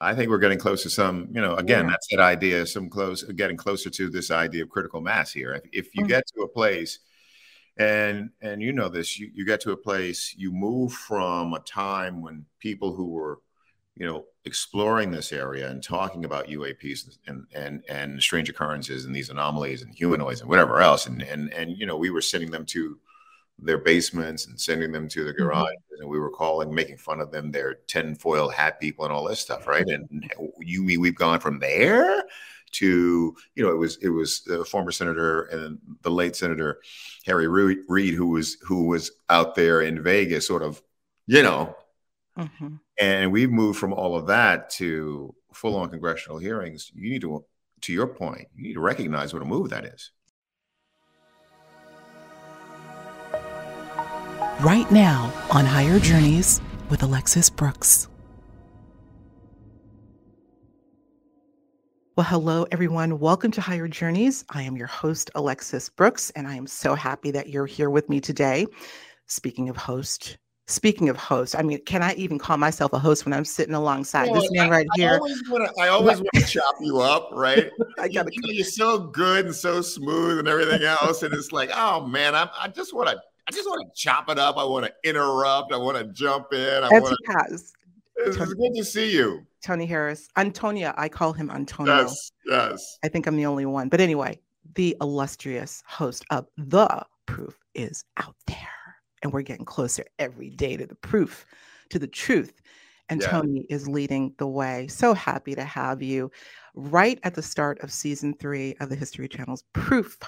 I think we're getting close to some, you know, again, yeah. that's that idea, some close, getting closer to this idea of critical mass here. If, if you mm-hmm. get to a place, and and you know this, you, you get to a place, you move from a time when people who were, you know, exploring this area and talking about UAPs and and and strange occurrences and these anomalies and humanoids and whatever else, and and and you know, we were sending them to their basements and sending them to the mm-hmm. garage mm-hmm. and we were calling making fun of them their tinfoil hat people and all this stuff right and you mean we've gone from there to you know it was it was the former senator and the late senator harry reid who was who was out there in vegas sort of you know mm-hmm. and we've moved from all of that to full-on congressional hearings you need to to your point you need to recognize what a move that is right now on Higher Journeys with Alexis Brooks. Well, hello, everyone. Welcome to Higher Journeys. I am your host, Alexis Brooks, and I am so happy that you're here with me today. Speaking of host, speaking of host, I mean, can I even call myself a host when I'm sitting alongside well, this man right I, here? I always want to, I always want to chop you up, right? I gotta, you, you are so good and so smooth and everything else, and it's like, oh man, I, I just want to I just want to chop it up. I want to interrupt. I want to jump in. I want to. It's Tony, good to see you. Tony Harris. Antonia. I call him Antonio. Yes. Yes. I think I'm the only one. But anyway, the illustrious host of The Proof is out there. And we're getting closer every day to the proof, to the truth. And yeah. Tony is leading the way. So happy to have you right at the start of season three of the History Channel's Proof.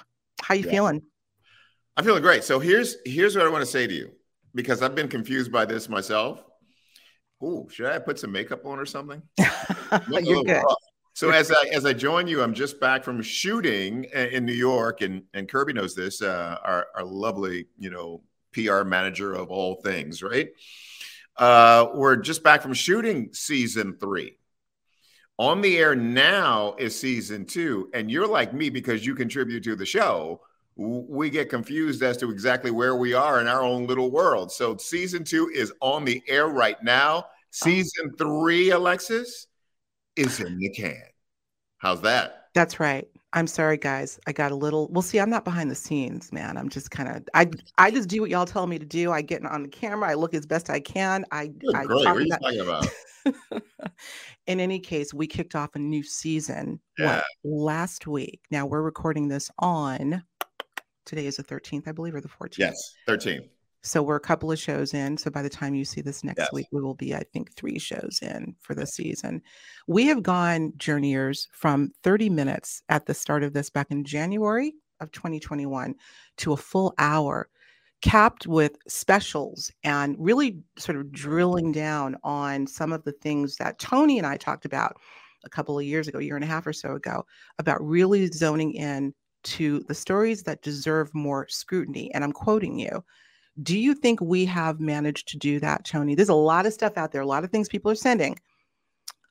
How you yeah. feeling? I'm feeling great. So here's here's what I want to say to you because I've been confused by this myself. Ooh, should I put some makeup on or something? You're good. Rough. So as I as I join you, I'm just back from shooting in New York, and and Kirby knows this. Uh, our our lovely, you know, PR manager of all things, right? Uh, we're just back from shooting season three. On the air now is season two, and you're like me because you contribute to the show we get confused as to exactly where we are in our own little world. So season two is on the air right now. Season three, Alexis, is in the can. How's that? That's right. I'm sorry, guys. I got a little. Well, see, I'm not behind the scenes, man. I'm just kind of. I I just do what y'all tell me to do. I get on the camera. I look as best I can. I. Good I great. What are you about, talking about? in any case, we kicked off a new season yeah. what, last week. Now we're recording this on today is the 13th, I believe, or the 14th. Yes, 13th. So we're a couple of shows in. So by the time you see this next yes. week, we will be, I think, three shows in for the season. We have gone journeyers from 30 minutes at the start of this back in January of 2021 to a full hour, capped with specials and really sort of drilling down on some of the things that Tony and I talked about a couple of years ago, a year and a half or so ago, about really zoning in to the stories that deserve more scrutiny. And I'm quoting you. Do you think we have managed to do that, Tony? There's a lot of stuff out there, a lot of things people are sending.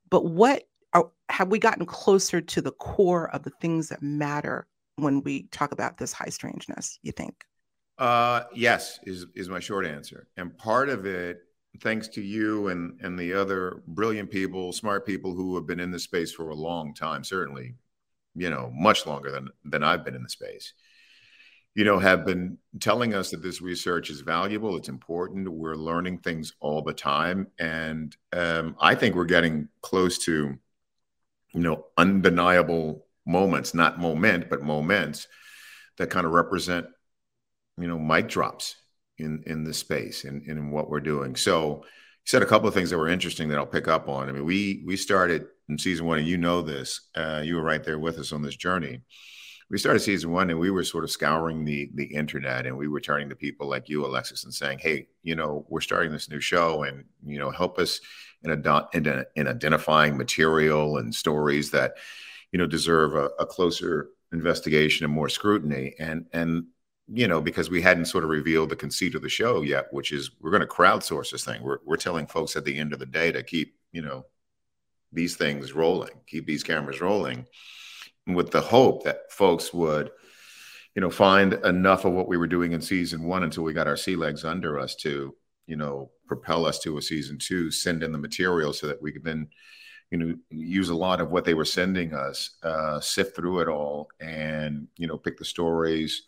But what are, have we gotten closer to the core of the things that matter when we talk about this high strangeness, you think? Uh, yes, is, is my short answer. And part of it, thanks to you and, and the other brilliant people, smart people who have been in this space for a long time, certainly you know, much longer than than I've been in the space, you know, have been telling us that this research is valuable, it's important. We're learning things all the time, and um, I think we're getting close to, you know, undeniable moments, not moment, but moments that kind of represent, you know, mic drops in in the space and in, in what we're doing. So said a couple of things that were interesting that I'll pick up on. I mean, we we started in season one, and you know this. Uh, you were right there with us on this journey. We started season one, and we were sort of scouring the the internet, and we were turning to people like you, Alexis, and saying, "Hey, you know, we're starting this new show, and you know, help us in, ad- in, in identifying material and stories that you know deserve a, a closer investigation and more scrutiny." And and you know, because we hadn't sort of revealed the conceit of the show yet, which is we're going to crowdsource this thing. We're, we're telling folks at the end of the day to keep, you know, these things rolling, keep these cameras rolling with the hope that folks would, you know, find enough of what we were doing in season one until we got our sea legs under us to, you know, propel us to a season two, send in the material so that we could then you know, use a lot of what they were sending us, uh, sift through it all, and you know, pick the stories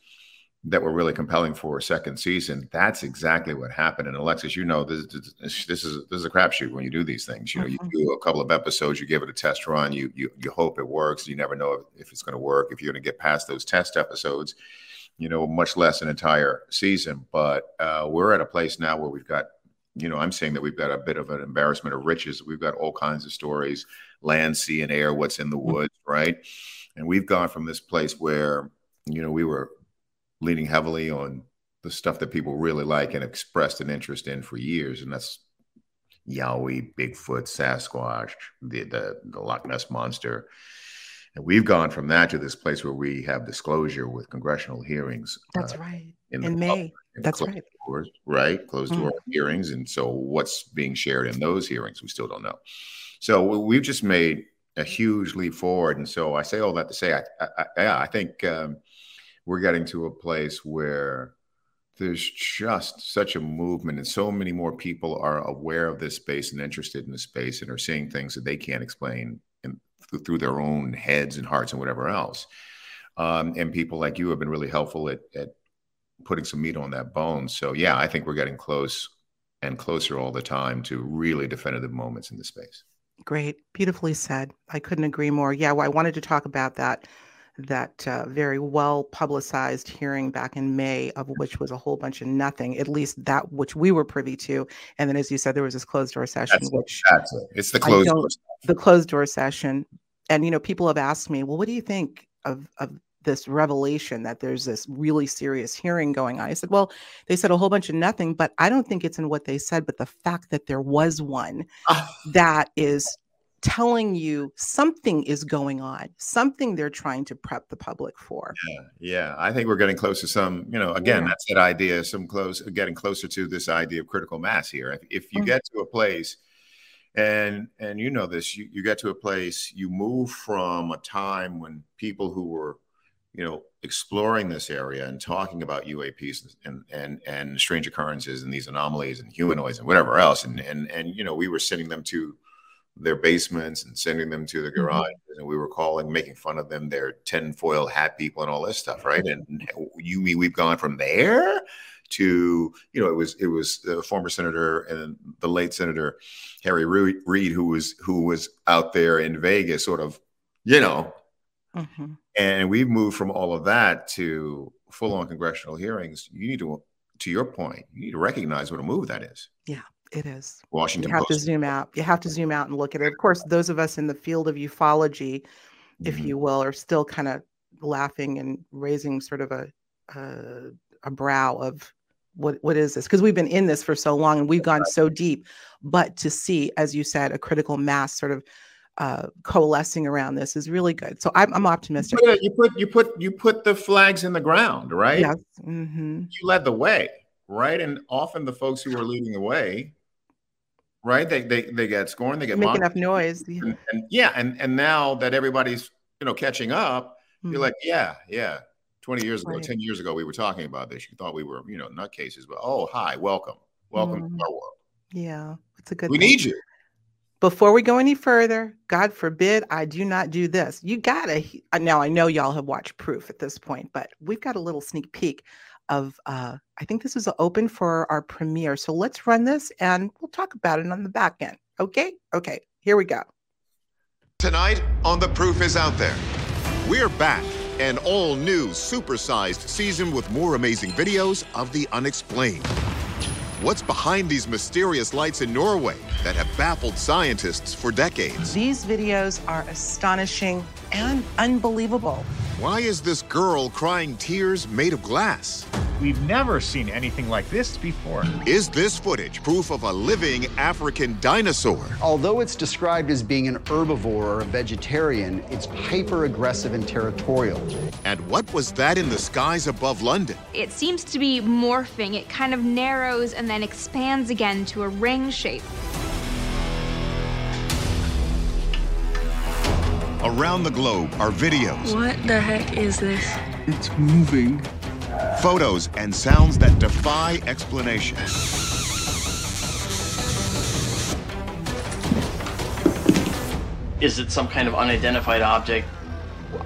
that were really compelling for a second season. That's exactly what happened. And Alexis, you know, this, this, this is this is a crapshoot when you do these things. You know, mm-hmm. you do a couple of episodes, you give it a test run, you you you hope it works. You never know if, if it's going to work. If you're going to get past those test episodes, you know, much less an entire season. But uh, we're at a place now where we've got you know, I'm saying that we've got a bit of an embarrassment of riches. We've got all kinds of stories, land, sea, and air, what's in the mm-hmm. woods, right? And we've gone from this place where, you know, we were leaning heavily on the stuff that people really like and expressed an interest in for years. And that's Yowie, Bigfoot, Sasquatch, the, the, the Loch Ness Monster. And we've gone from that to this place where we have disclosure with congressional hearings. That's uh, right. In, in May. Public, in That's right. Doors, right. Closed door mm-hmm. hearings. And so what's being shared in those hearings, we still don't know. So we've just made a huge leap forward. And so I say all that to say, I, I, I yeah, I think um, we're getting to a place where there's just such a movement and so many more people are aware of this space and interested in the space and are seeing things that they can't explain in, through their own heads and hearts and whatever else. Um, and people like you have been really helpful at, at putting some meat on that bone. So yeah, I think we're getting close and closer all the time to really definitive moments in the space. Great, beautifully said. I couldn't agree more. Yeah, well, I wanted to talk about that that uh, very well publicized hearing back in May, of which was a whole bunch of nothing, at least that which we were privy to. And then, as you said, there was this closed door session, that's which it. That's it. it's the closed door. The closed door session. And, you know, people have asked me, well, what do you think of, of this revelation that there's this really serious hearing going on? I said, well, they said a whole bunch of nothing, but I don't think it's in what they said, but the fact that there was one ah. that is telling you something is going on, something they're trying to prep the public for. Yeah, yeah. I think we're getting close to some, you know, again, yeah. that's that idea, some close, getting closer to this idea of critical mass here. If, if you mm-hmm. get to a place, and and you know this, you, you get to a place, you move from a time when people who were, you know, exploring this area and talking about UAPs and and and strange occurrences and these anomalies and humanoids and whatever else, and and and you know, we were sending them to their basements and sending them to the garage. Mm-hmm. And we were calling, making fun of them, their tinfoil hat people and all this stuff, right? And you mean we've gone from there to, you know, it was it was the former senator and the late senator Harry Reid who was who was out there in Vegas, sort of, you know, mm-hmm. and we've moved from all of that to full on congressional hearings. You need to, to your point, you need to recognize what a move that is. Yeah. It is. Washington. You have Post. to zoom out. You have to zoom out and look at it. Of course, those of us in the field of ufology, mm-hmm. if you will, are still kind of laughing and raising sort of a a, a brow of what what is this? Because we've been in this for so long and we've gone so deep. But to see, as you said, a critical mass sort of uh, coalescing around this is really good. So I'm, I'm optimistic. You put, you put you put you put the flags in the ground, right? Yes. Mm-hmm. You led the way, right? And often the folks who are leading the way right? They they they get scorned, they get make enough noise. Yeah. And, and, yeah, and and now that everybody's you know catching up, mm-hmm. you're like, yeah, yeah. 20 years ago, right. 10 years ago, we were talking about this. You thought we were, you know, nutcases, but oh, hi, welcome. Welcome mm-hmm. to our world. Yeah, it's a good We thing. need you. Before we go any further, God forbid I do not do this. You gotta now I know y'all have watched proof at this point, but we've got a little sneak peek of uh, I think this is open for our premiere. So let's run this and we'll talk about it on the back end. Okay? Okay, here we go. Tonight on The Proof is Out There. We're back, an all new, supersized season with more amazing videos of the unexplained. What's behind these mysterious lights in Norway that have baffled scientists for decades? These videos are astonishing and unbelievable. Why is this girl crying tears made of glass? We've never seen anything like this before. Is this footage proof of a living African dinosaur? Although it's described as being an herbivore or a vegetarian, it's hyper aggressive and territorial. And what was that in the skies above London? It seems to be morphing. It kind of narrows and then expands again to a ring shape. Around the globe are videos. What the heck is this? It's moving photos, and sounds that defy explanation. Is it some kind of unidentified object?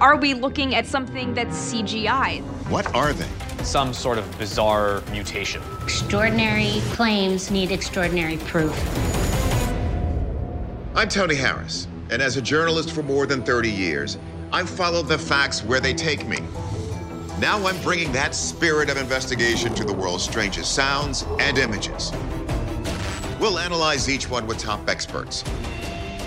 Are we looking at something that's CGI? What are they? Some sort of bizarre mutation. Extraordinary claims need extraordinary proof. I'm Tony Harris, and as a journalist for more than 30 years, I've followed the facts where they take me. Now I'm bringing that spirit of investigation to the world's strangest sounds and images. We'll analyze each one with top experts.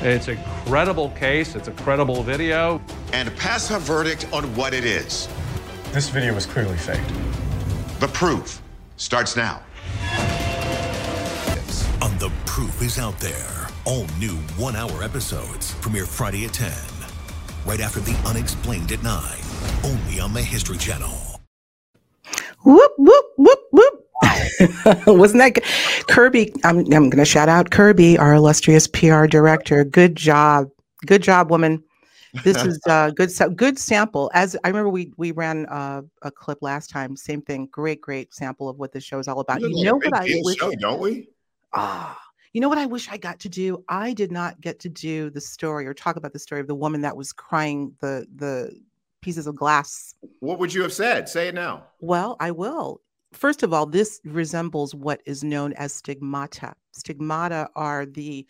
It's a credible case, it's a credible video. And pass a verdict on what it is. This video was clearly faked. The proof starts now. On The Proof is Out There. All new one hour episodes premiere Friday at 10. Right after The Unexplained at 9. Only on the History Channel. Whoop, whoop, whoop, whoop. Wasn't that good? Kirby? I'm, I'm going to shout out Kirby, our illustrious PR director. Good job. Good job, woman. This is a good good sample. As I remember, we we ran uh, a clip last time. Same thing. Great, great sample of what the show is all about. You know what I wish? Show, don't we? Ah, you know what I wish I got to do? I did not get to do the story or talk about the story of the woman that was crying the the pieces of glass. What would you have said? Say it now. Well, I will. First of all, this resembles what is known as stigmata. Stigmata are the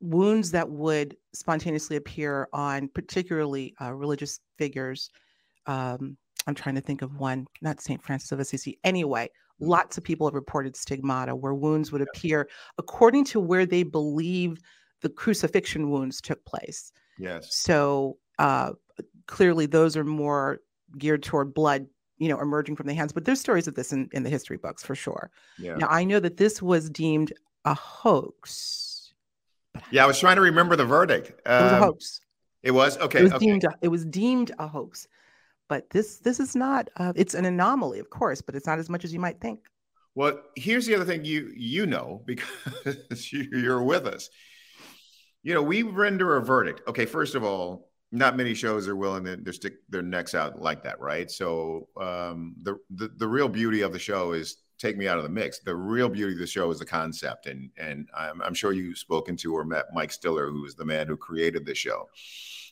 wounds that would spontaneously appear on particularly uh, religious figures. Um, I'm trying to think of one, not St. Francis of Assisi. Anyway, lots of people have reported stigmata where wounds would appear according to where they believe the crucifixion wounds took place. Yes. So uh, clearly, those are more geared toward blood, you know, emerging from the hands. But there's stories of this in, in the history books for sure. Yeah. Now, I know that this was deemed a hoax yeah, I was trying to remember the verdict. Um, it was a hoax. It was okay. It was okay. deemed. A, it was deemed a hoax, but this this is not. Uh, it's an anomaly, of course, but it's not as much as you might think. Well, here's the other thing you you know because you're with us. You know, we render a verdict. Okay, first of all, not many shows are willing to, stick their necks out like that, right? So um, the, the the real beauty of the show is take me out of the mix. The real beauty of the show is the concept, and and I'm, I'm sure you've spoken to or met Mike Stiller, who is the man who created the show,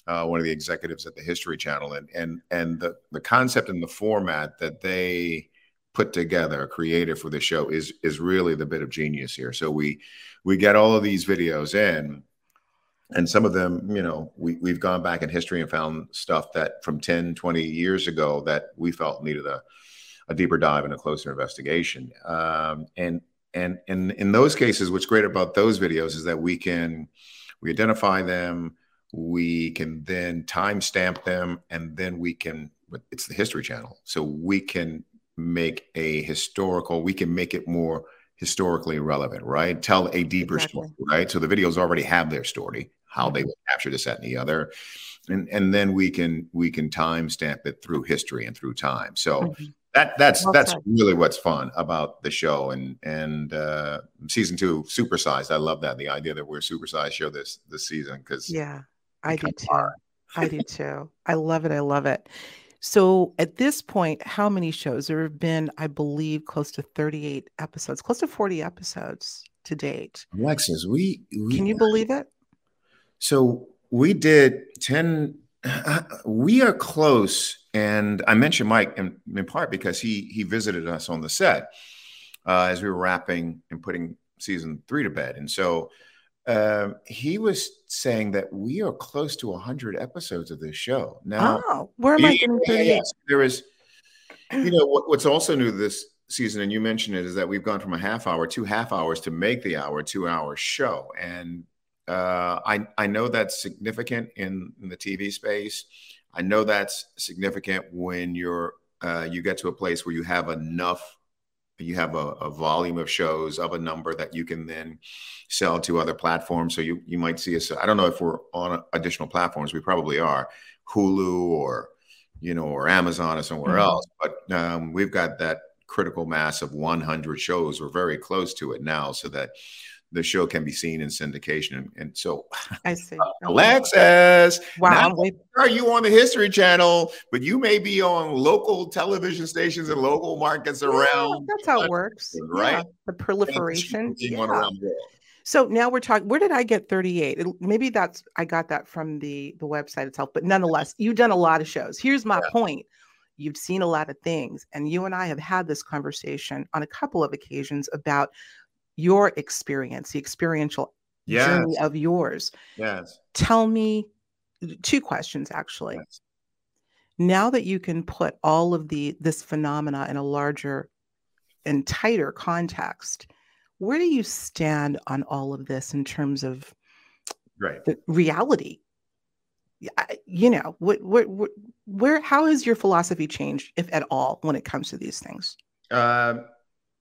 uh, one of the executives at the History Channel, and and and the the concept and the format that they put together, created for the show, is is really the bit of genius here. So we we get all of these videos in. And some of them, you know, we, we've gone back in history and found stuff that from 10, 20 years ago that we felt needed a, a deeper dive and a closer investigation. Um, and and in in those cases, what's great about those videos is that we can we identify them, we can then timestamp them, and then we can. It's the History Channel, so we can make a historical. We can make it more historically relevant, right? Tell a deeper exactly. story, right? So the videos already have their story, how they capture this, that, and the other, and and then we can we can timestamp it through history and through time. So. Mm-hmm that that's well that's really what's fun about the show and and uh season two supersized i love that the idea that we're a supersized show this this season because yeah i do too. I do too. I love it i love it. So at this point how many shows? There have been i believe close to 38 episodes close to 40 episodes to date. Alexis we, we can you believe it? So we did 10 we are close, and I mentioned Mike in, in part because he he visited us on the set uh, as we were wrapping and putting season three to bed, and so uh, he was saying that we are close to 100 episodes of this show now. Oh, where am I getting yeah, yes, there is. You know what, what's also new this season, and you mentioned it, is that we've gone from a half hour, two half hours to make the hour, two hour show, and uh, I, I know that's significant in, in, the TV space. I know that's significant when you're uh, you get to a place where you have enough, you have a, a, volume of shows of a number that you can then sell to other platforms. So you you might see us. I don't know if we're on additional platforms. We probably are, Hulu or you know or Amazon or somewhere mm-hmm. else. But um, we've got that critical mass of 100 shows. We're very close to it now, so that the show can be seen in syndication. And, and so, I see. Uh, Alexis, wow. are you on the History Channel, but you may be on local television stations and local markets around. Yeah, that's how it works. Right? Yeah, the proliferation. Yeah. So now we're talking. Where did I get 38? It, maybe that's I got that from the the website itself. But nonetheless, you've done a lot of shows. Here's my point. You've seen a lot of things, and you and I have had this conversation on a couple of occasions about your experience, the experiential yes. journey of yours. Yes. Tell me two questions actually. Yes. Now that you can put all of the this phenomena in a larger and tighter context, where do you stand on all of this in terms of right. the reality? You know, what, what, what, where, how has your philosophy changed, if at all, when it comes to these things? Uh,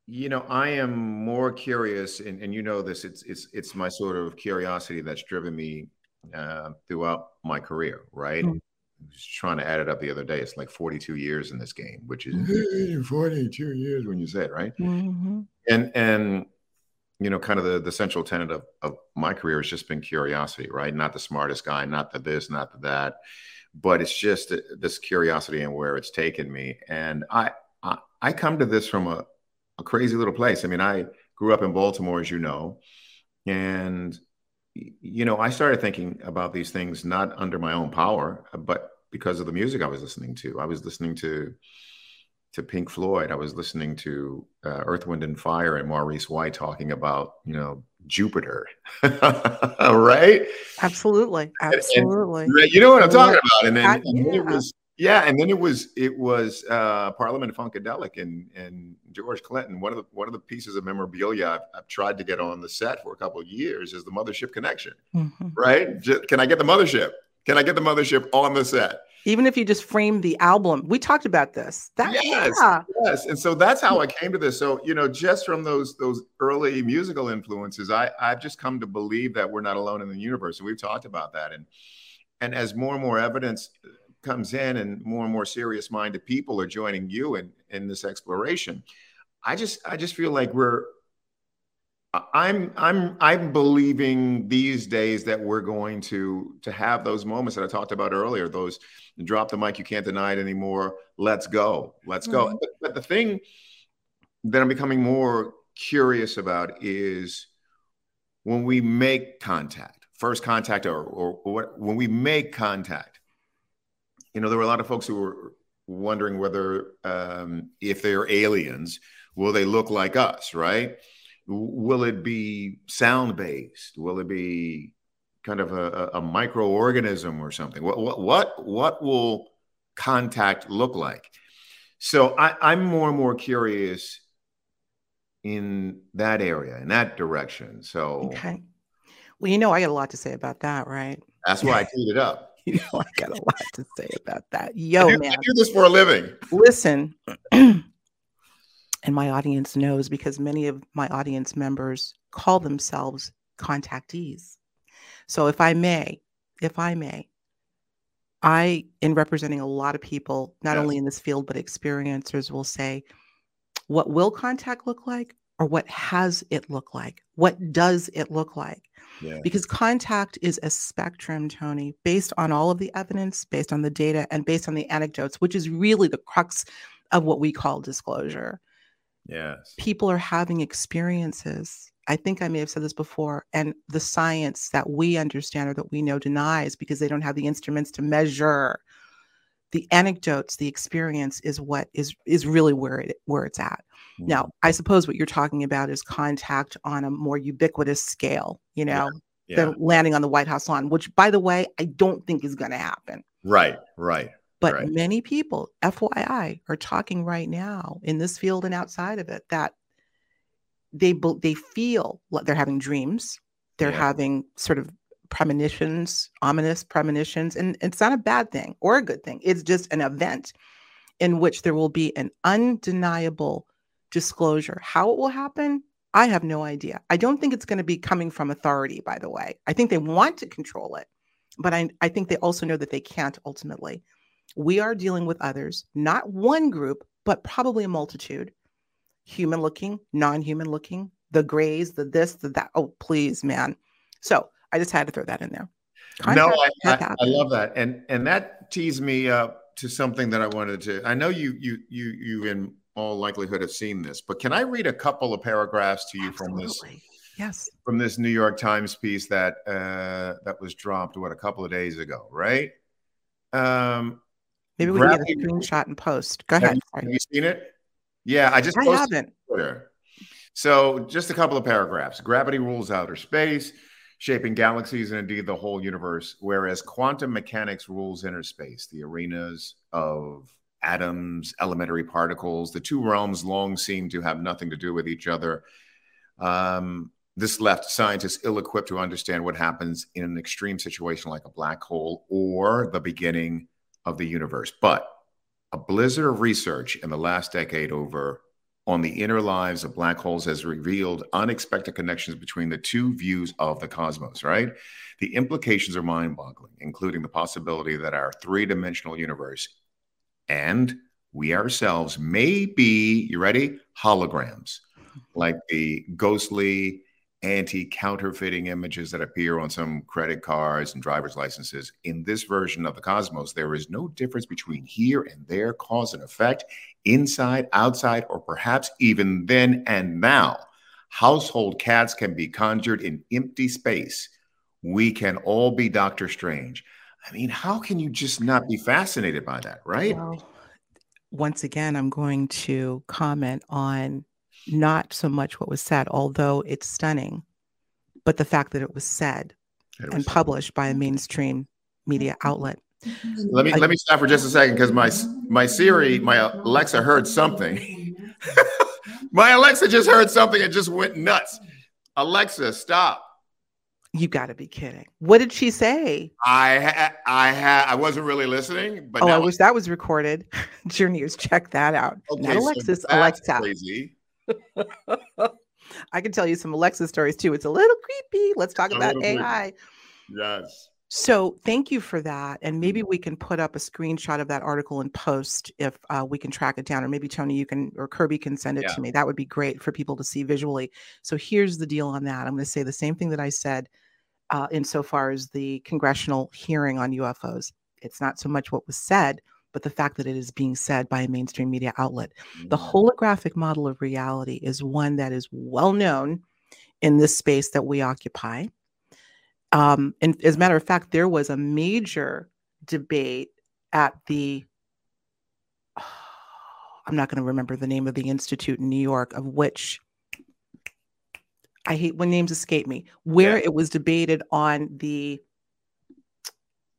you know, I am more curious, and, and you know this. It's it's it's my sort of curiosity that's driven me uh, throughout my career. Right, mm-hmm. I was trying to add it up the other day. It's like 42 years in this game, which is 42 years when you say it, right? Mm-hmm. And and you know, kind of the, the central tenet of, of my career has just been curiosity, right? Not the smartest guy, not the this, not the that, but it's just this curiosity and where it's taken me. And I, I, I come to this from a, a crazy little place. I mean, I grew up in Baltimore, as you know, and you know, I started thinking about these things not under my own power, but because of the music I was listening to. I was listening to to Pink Floyd. I was listening to uh, Earth, Wind, and Fire and Maurice White talking about, you know, Jupiter, right? Absolutely, absolutely. And, and, you know what I'm talking about. And then, and then it was, yeah, and then it was it was uh, Parliament Funkadelic and and George Clinton. One of the one of the pieces of memorabilia I've, I've tried to get on the set for a couple of years is the Mothership Connection, mm-hmm. right? Just, can I get the Mothership? Can I get the Mothership on the set? even if you just frame the album we talked about this that yes yeah. yes and so that's how i came to this so you know just from those those early musical influences i i've just come to believe that we're not alone in the universe and we've talked about that and and as more and more evidence comes in and more and more serious minded people are joining you in in this exploration i just i just feel like we're I'm I'm I'm believing these days that we're going to to have those moments that I talked about earlier. Those drop the mic, you can't deny it anymore. Let's go, let's go. Mm-hmm. But, but the thing that I'm becoming more curious about is when we make contact, first contact, or, or, or when we make contact. You know, there were a lot of folks who were wondering whether um, if they're aliens, will they look like us, right? will it be sound based? Will it be kind of a, a microorganism or something? What, what, what, what will contact look like? So I, I'm more and more curious in that area, in that direction. So, okay. Well, you know, I got a lot to say about that, right? That's why I teed it up. You know, I got a lot to say about that. Yo, I do, man. I do this for a living. Listen, and my audience knows because many of my audience members call themselves contactees. So if I may, if I may, I, in representing a lot of people, not yes. only in this field, but experiencers, will say, what will contact look like or what has it look like? What does it look like? Yeah. Because contact is a spectrum, Tony, based on all of the evidence, based on the data, and based on the anecdotes, which is really the crux of what we call disclosure. Yes. People are having experiences. I think I may have said this before, and the science that we understand or that we know denies because they don't have the instruments to measure the anecdotes, the experience is what is is really where it where it's at. Mm-hmm. Now, I suppose what you're talking about is contact on a more ubiquitous scale, you know, yeah. Yeah. than landing on the White House lawn, which by the way, I don't think is going to happen. Right, right. But right. many people, FYI, are talking right now in this field and outside of it that they they feel like they're having dreams, they're yeah. having sort of premonitions, ominous premonitions, and it's not a bad thing or a good thing. It's just an event in which there will be an undeniable disclosure. How it will happen, I have no idea. I don't think it's going to be coming from authority, by the way. I think they want to control it, but I, I think they also know that they can't ultimately we are dealing with others, not one group, but probably a multitude human looking, non human looking, the grays, the this, the that. Oh, please, man. So I just had to throw that in there. Contact no, I, I, I, love that. And and that tees me up to something that I wanted to. I know you you you you in all likelihood have seen this, but can I read a couple of paragraphs to you Absolutely. from this Yes. From this New York Times piece that uh, that was dropped what a couple of days ago, right? Um, Maybe we can get a screenshot and post. Go ahead. Have, have you seen it? Yeah, I just I haven't. So just a couple of paragraphs. Gravity rules outer space, shaping galaxies and indeed the whole universe, whereas quantum mechanics rules inner space, the arenas of atoms, elementary particles. The two realms long seem to have nothing to do with each other. Um, this left scientists ill equipped to understand what happens in an extreme situation like a black hole or the beginning of the universe. But a blizzard of research in the last decade over on the inner lives of black holes has revealed unexpected connections between the two views of the cosmos, right? The implications are mind boggling, including the possibility that our three dimensional universe and we ourselves may be, you ready? Holograms, like the ghostly anti counterfeiting images that appear on some credit cards and driver's licenses. In this version of the cosmos, there is no difference between here and there, cause and effect, inside, outside, or perhaps even then and now. Household cats can be conjured in empty space. We can all be Doctor Strange. I mean, how can you just not be fascinated by that, right? Well, once again, I'm going to comment on not so much what was said, although it's stunning, but the fact that it was said it was and published by a mm-hmm. mainstream media mm-hmm. outlet. Let me let me stop for just a second because my my Siri, my Alexa heard something. my Alexa just heard something and just went nuts. Alexa, stop. You got to be kidding. What did she say? I ha- I ha- I wasn't really listening, but oh, I wish that was recorded. Journeyers, check that out. Okay, Not Alexis, so Alexa. Crazy. I can tell you some Alexa stories too. It's a little creepy. Let's talk about AI. Yes. So thank you for that. And maybe we can put up a screenshot of that article and post if uh, we can track it down, or maybe Tony, you can, or Kirby can send it yeah. to me. That would be great for people to see visually. So here's the deal on that. I'm going to say the same thing that I said uh, insofar as the congressional hearing on UFOs. It's not so much what was said, but the fact that it is being said by a mainstream media outlet. Mm-hmm. The holographic model of reality is one that is well known in this space that we occupy. Um, and as a matter of fact, there was a major debate at the I'm not going to remember the name of the institute in New York, of which I hate when names escape me, where yeah. it was debated on the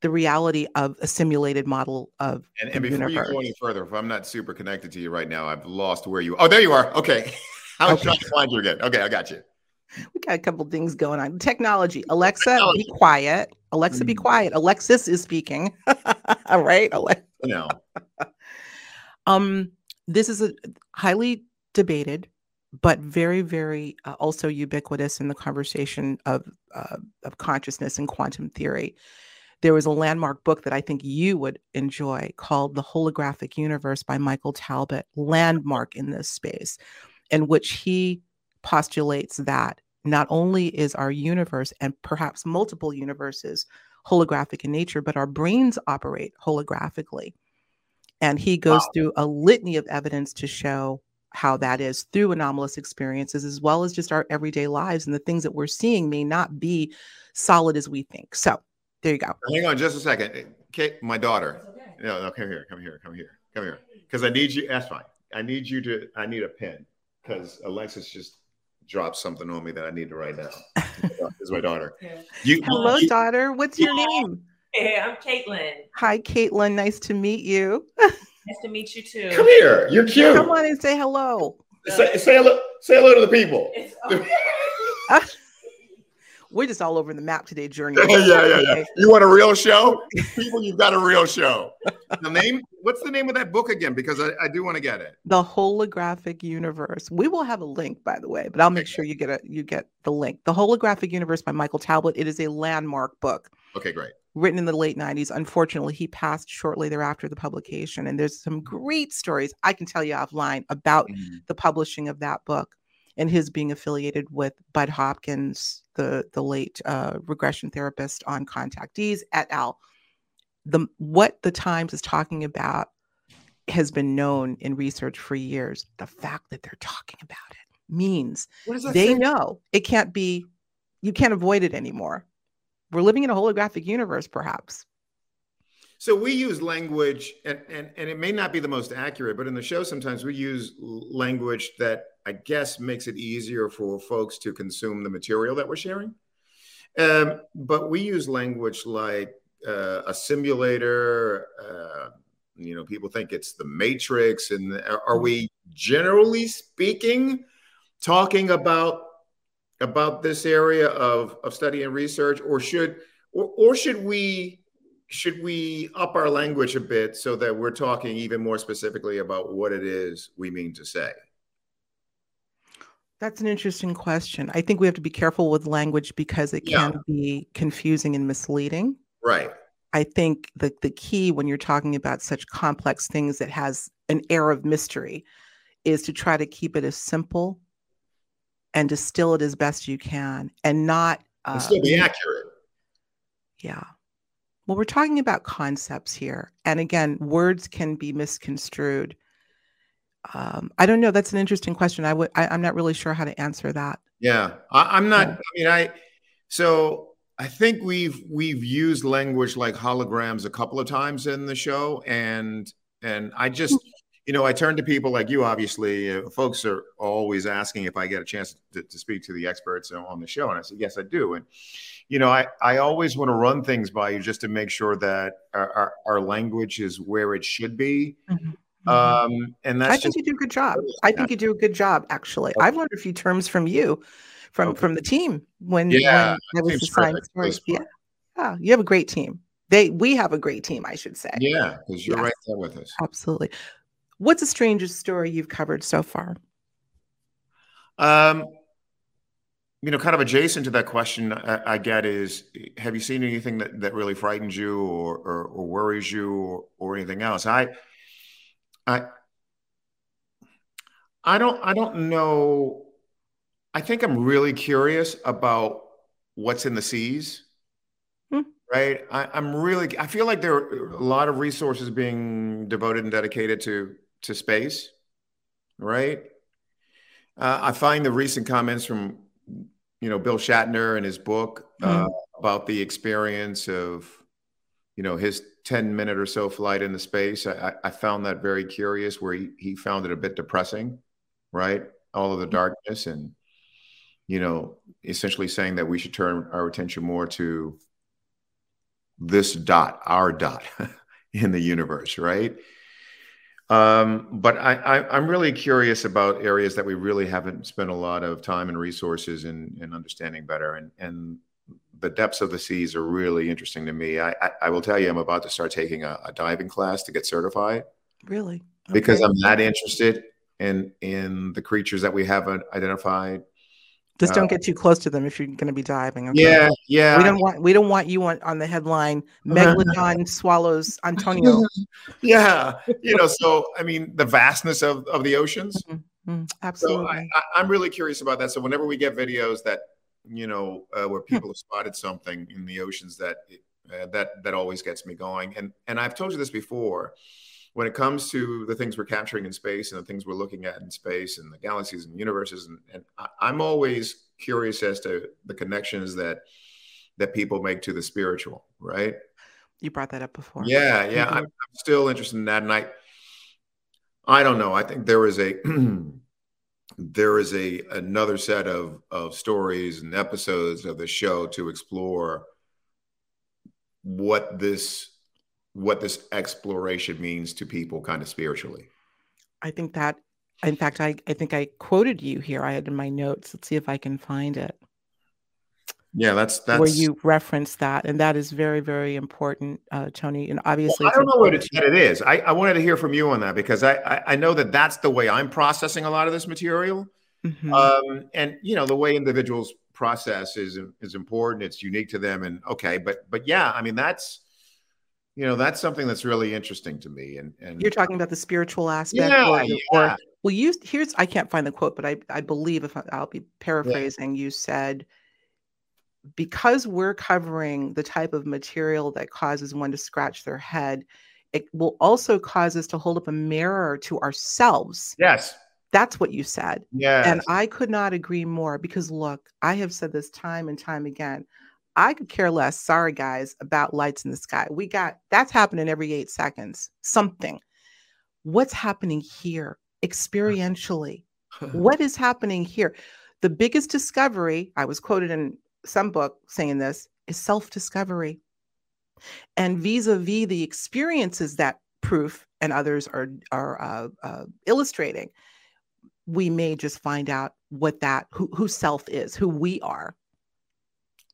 the reality of a simulated model of and, and before universe. you go any further if i'm not super connected to you right now i've lost where you oh there you are okay i was okay. trying to find you again okay i got you we got a couple things going on technology alexa technology. be quiet alexa be mm. quiet alexis is speaking all right alexa no um this is a highly debated but very, very uh, also ubiquitous in the conversation of uh, of consciousness and quantum theory. There was a landmark book that I think you would enjoy called The Holographic Universe by Michael Talbot, landmark in this space, in which he postulates that not only is our universe and perhaps multiple universes holographic in nature, but our brains operate holographically. And he goes wow. through a litany of evidence to show how that is through anomalous experiences as well as just our everyday lives and the things that we're seeing may not be solid as we think so there you go hang on just a second kate my daughter okay. no, no come here come here come here come here because i need you that's fine i need you to i need a pen because alexis just dropped something on me that i need to write down is my daughter you, hello you, daughter what's your name hey i'm caitlin hi caitlin nice to meet you Nice to meet you too. Come here. You're cute. Come on and say hello. Say, say hello. Say hello to the people. We're just all over the map today, Journey. yeah, yeah, yeah. You want a real show? People, you've got a real show. The name, what's the name of that book again? Because I, I do want to get it. The Holographic Universe. We will have a link, by the way, but I'll make sure you get a you get the link. The Holographic Universe by Michael Talbot. It is a landmark book. Okay, great written in the late 90s. Unfortunately, he passed shortly thereafter the publication. And there's some great stories I can tell you offline about mm-hmm. the publishing of that book and his being affiliated with Bud Hopkins, the, the late uh, regression therapist on contactees et al. The, what the Times is talking about has been known in research for years. The fact that they're talking about it means. they know it can't be, you can't avoid it anymore. We're living in a holographic universe, perhaps. So we use language, and, and, and it may not be the most accurate, but in the show, sometimes we use language that I guess makes it easier for folks to consume the material that we're sharing. Um, but we use language like uh, a simulator. Uh, you know, people think it's the Matrix, and are we generally speaking talking about about this area of of study and research, or should or, or should we should we up our language a bit so that we're talking even more specifically about what it is we mean to say? That's an interesting question. I think we have to be careful with language because it yeah. can be confusing and misleading. Right. I think the the key when you're talking about such complex things that has an air of mystery is to try to keep it as simple and distill it as best you can and not uh, and still be accurate. Yeah. Well, we're talking about concepts here. And again, words can be misconstrued. Um, I don't know. That's an interesting question. I would, I, am not really sure how to answer that. Yeah. I, am not, I mean, I, so I think we've, we've used language like holograms a couple of times in the show. And, and I just, you know, I turn to people like you, obviously. Uh, folks are always asking if I get a chance to, to speak to the experts on the show. And I said, yes, I do. And, you know, I, I always want to run things by you just to make sure that our, our, our language is where it should be. Mm-hmm. Mm-hmm. Um, and that's I think you do a good job. I think you do a good job, actually. Okay. I've learned a few terms from you, from okay. from the team when, yeah, when I was assigned. Yeah. yeah, you have a great team. They we have a great team, I should say. Yeah, because you're yes. right there with us. Absolutely. What's the strangest story you've covered so far? Um, you know, kind of adjacent to that question I, I, get is, have you seen anything that, that really frightens you or, or, or worries you or, or, anything else? I, I, I don't, I don't know. I think I'm really curious about what's in the seas, hmm. right? I, I'm really, I feel like there are a lot of resources being devoted and dedicated to, to space, right? Uh, I find the recent comments from you know, Bill Shatner in his book uh, mm-hmm. about the experience of, you know, his 10 minute or so flight into space. I, I found that very curious where he, he found it a bit depressing, right? All of the mm-hmm. darkness and, you know, essentially saying that we should turn our attention more to this dot, our dot in the universe, right? Um, but I, I, am really curious about areas that we really haven't spent a lot of time and resources in, in understanding better. And, and the depths of the seas are really interesting to me. I, I, I will tell you, I'm about to start taking a, a diving class to get certified. Really? Okay. Because I'm that interested in in the creatures that we haven't identified just don't uh, get too close to them if you're going to be diving. Okay? Yeah, yeah. We don't want we don't want you on, on the headline. Megalodon swallows Antonio. yeah, you know. So I mean, the vastness of, of the oceans. Mm-hmm. Absolutely. So I, am really curious about that. So whenever we get videos that you know uh, where hmm. people have spotted something in the oceans, that uh, that that always gets me going. And and I've told you this before when it comes to the things we're capturing in space and the things we're looking at in space and the galaxies and universes, and, and I, am always curious as to the connections that that people make to the spiritual, right? You brought that up before. Yeah, yeah. Mm-hmm. I'm, I'm, still interested in that, and I, I don't know. I think there is a there is a another set of of stories and episodes of the show to explore what this what this exploration means to people kind of spiritually. I think that, in fact, I, I think I quoted you here. I had in my notes. Let's see if I can find it. Yeah, that's that's where you reference that, and that is very, very important, uh, Tony. And obviously, well, I don't know what it, it is. I, I wanted to hear from you on that because I, I, I know that that's the way I'm processing a lot of this material, mm-hmm. um, and you know the way individuals process is is important. It's unique to them, and okay, but but yeah, I mean that's you know that's something that's really interesting to me and, and you're talking about the spiritual aspect yeah, or, yeah. or well you here's i can't find the quote but i i believe if I, will be paraphrasing yeah. you said because we're covering the type of material that causes one to scratch their head it will also cause us to hold up a mirror to ourselves yes That's what you said. Yeah. And I could not agree more because look, I have said this time and time again. I could care less, sorry guys, about lights in the sky. We got that's happening every eight seconds, something. What's happening here experientially? what is happening here? The biggest discovery, I was quoted in some book saying this, is self discovery. And vis a vis the experiences that proof and others are, are uh, uh, illustrating, we may just find out what that, who, who self is, who we are.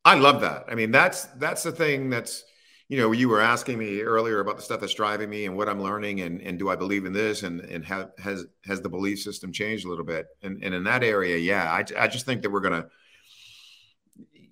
I love that. I mean, that's that's the thing that's you know, you were asking me earlier about the stuff that's driving me and what I'm learning and, and do I believe in this and, and have, has, has the belief system changed a little bit? And, and in that area, yeah, I, I just think that we're going to,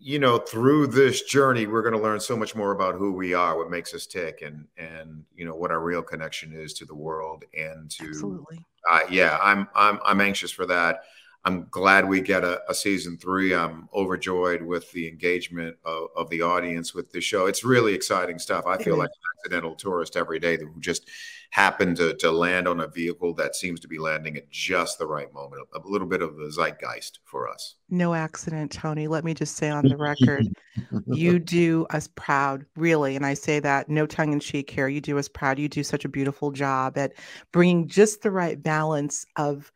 you know, through this journey, we're going to learn so much more about who we are, what makes us tick, and and you know what our real connection is to the world and to. Absolutely. Uh, yeah, I'm I'm I'm anxious for that. I'm glad we get a, a, season three. I'm overjoyed with the engagement of, of, the audience with the show. It's really exciting stuff. I feel like an accidental tourist every day who just happened to, to land on a vehicle that seems to be landing at just the right moment. A little bit of the zeitgeist for us. No accident, Tony. Let me just say on the record, you do us proud, really. And I say that no tongue in cheek here. You do us proud. You do such a beautiful job at bringing just the right balance of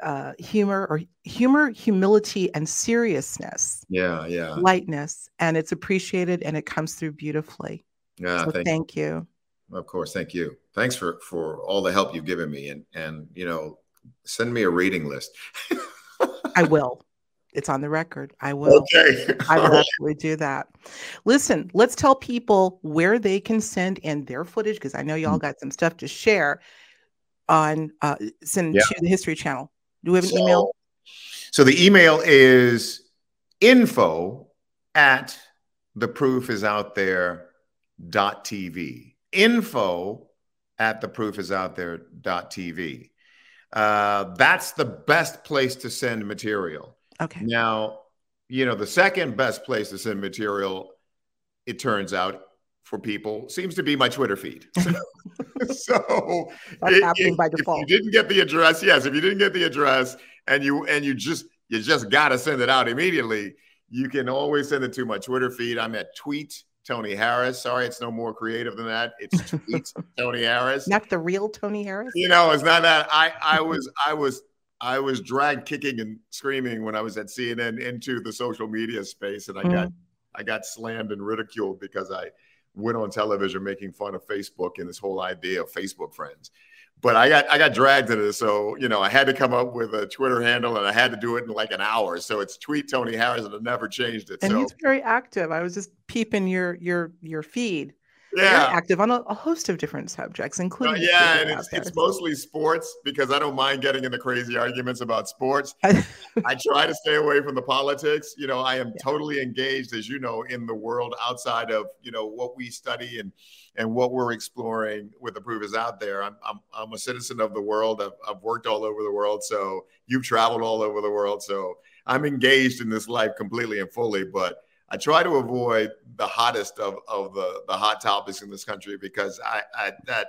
uh, humor or humor, humility, and seriousness. Yeah, yeah. Lightness, and it's appreciated and it comes through beautifully. Yeah, so thank, thank you. Of course, thank you. Thanks for for all the help you've given me, and and you know, send me a reading list. I will. It's on the record. I will. Okay. I will actually do that. Listen, let's tell people where they can send in their footage because I know y'all mm. got some stuff to share on uh, send yeah. to the History Channel. Do we have an so, email? So the email is info at the proof is out there dot TV. Info at the proof is out there dot TV. Uh, that's the best place to send material. Okay. Now, you know, the second best place to send material, it turns out, for people seems to be my Twitter feed. so it, happening it, by default. If you didn't get the address, yes. If you didn't get the address and you and you just you just gotta send it out immediately, you can always send it to my Twitter feed. I'm at tweet Tony Harris. Sorry, it's no more creative than that. It's tweet Tony Harris. Not the real Tony Harris. You know, it's not that. I I was I was I was dragged kicking and screaming when I was at CNN into the social media space, and I mm. got I got slammed and ridiculed because I went on television making fun of Facebook and this whole idea of Facebook friends. But I got I got dragged into this, so you know I had to come up with a Twitter handle, and I had to do it in like an hour. So it's tweet Tony Harris, and I never changed it. And so. he's very active. I was just peeping your your your feed yeah. active on a, a, host of different subjects, including. Uh, yeah, and it's, it's mostly sports because I don't mind getting into crazy arguments about sports. I try to stay away from the politics. You know, I am yeah. totally engaged, as you know, in the world outside of you know what we study and and what we're exploring with the proof is out there. I'm I'm, I'm a citizen of the world. I've, I've worked all over the world, so you've traveled all over the world, so I'm engaged in this life completely and fully, but I try to avoid the hottest of, of the, the hot topics in this country because I, I that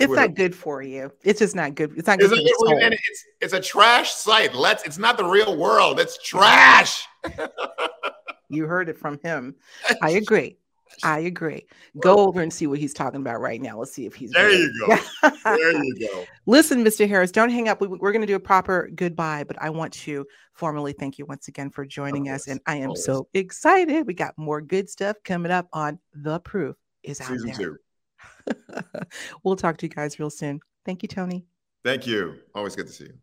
it's not good for you. It's just not good. It's not good. It, it's it's a trash site. Let's. It's not the real world. It's trash. you heard it from him. I agree. I agree. Go over and see what he's talking about right now. Let's see if he's there. You go. there you go. Listen, Mr. Harris, don't hang up. We, are going to do a proper goodbye, but I want to formally thank you once again for joining us, and I am Always. so excited. We got more good stuff coming up on the proof is out Season there. two. we'll talk to you guys real soon. Thank you, Tony. Thank you. Always good to see you.